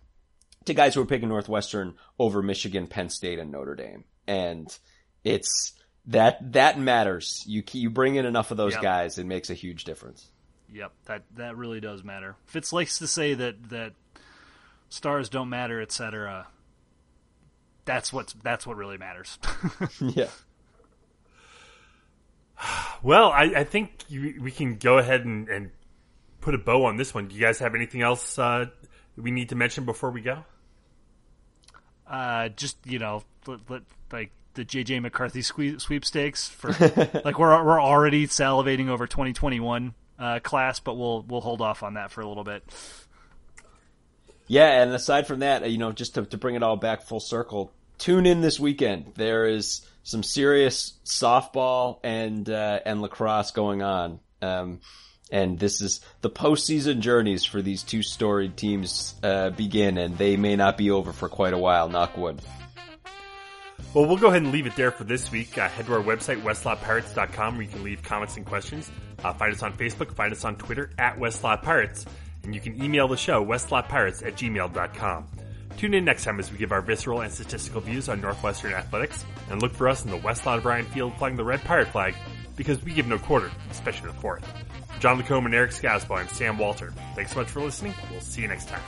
to guys who are picking Northwestern over Michigan, Penn State, and Notre Dame, and it's that that matters. You you bring in enough of those Yep. guys, it makes a huge difference. Yep, that that really does matter. Fitz likes to say that that stars don't matter, etc. That's what that's what really matters. yeah. Well, I, I think you, we can go ahead and, and put a bow on this one. Do you guys have anything else uh, we need to mention before we go? uh, just you know, let, let, like the JJ McCarthy sque- sweepstakes for like we're we're already salivating over 2021 uh, class, but we'll we'll hold off on that for a little bit. Yeah, and aside from that, you know, just to, to bring it all back full circle, tune in this weekend. There is some serious softball and uh, and lacrosse going on, um, and this is the postseason journeys for these two storied teams uh, begin, and they may not be over for quite a while. Knock wood. Well, we'll go ahead and leave it there for this week. Uh, head to our website, westlotpirates.com, where you can leave comments and questions. Uh, find us on Facebook, find us on Twitter, at Westlot Pirates, and you can email the show, westlotpirates at gmail.com. Tune in next time as we give our visceral and statistical views on Northwestern athletics, and look for us in the West Lawn Bryan Field flying the red pirate flag, because we give no quarter, especially the fourth. John Lacombe and Eric Scasbo, I'm Sam Walter. Thanks so much for listening. We'll see you next time.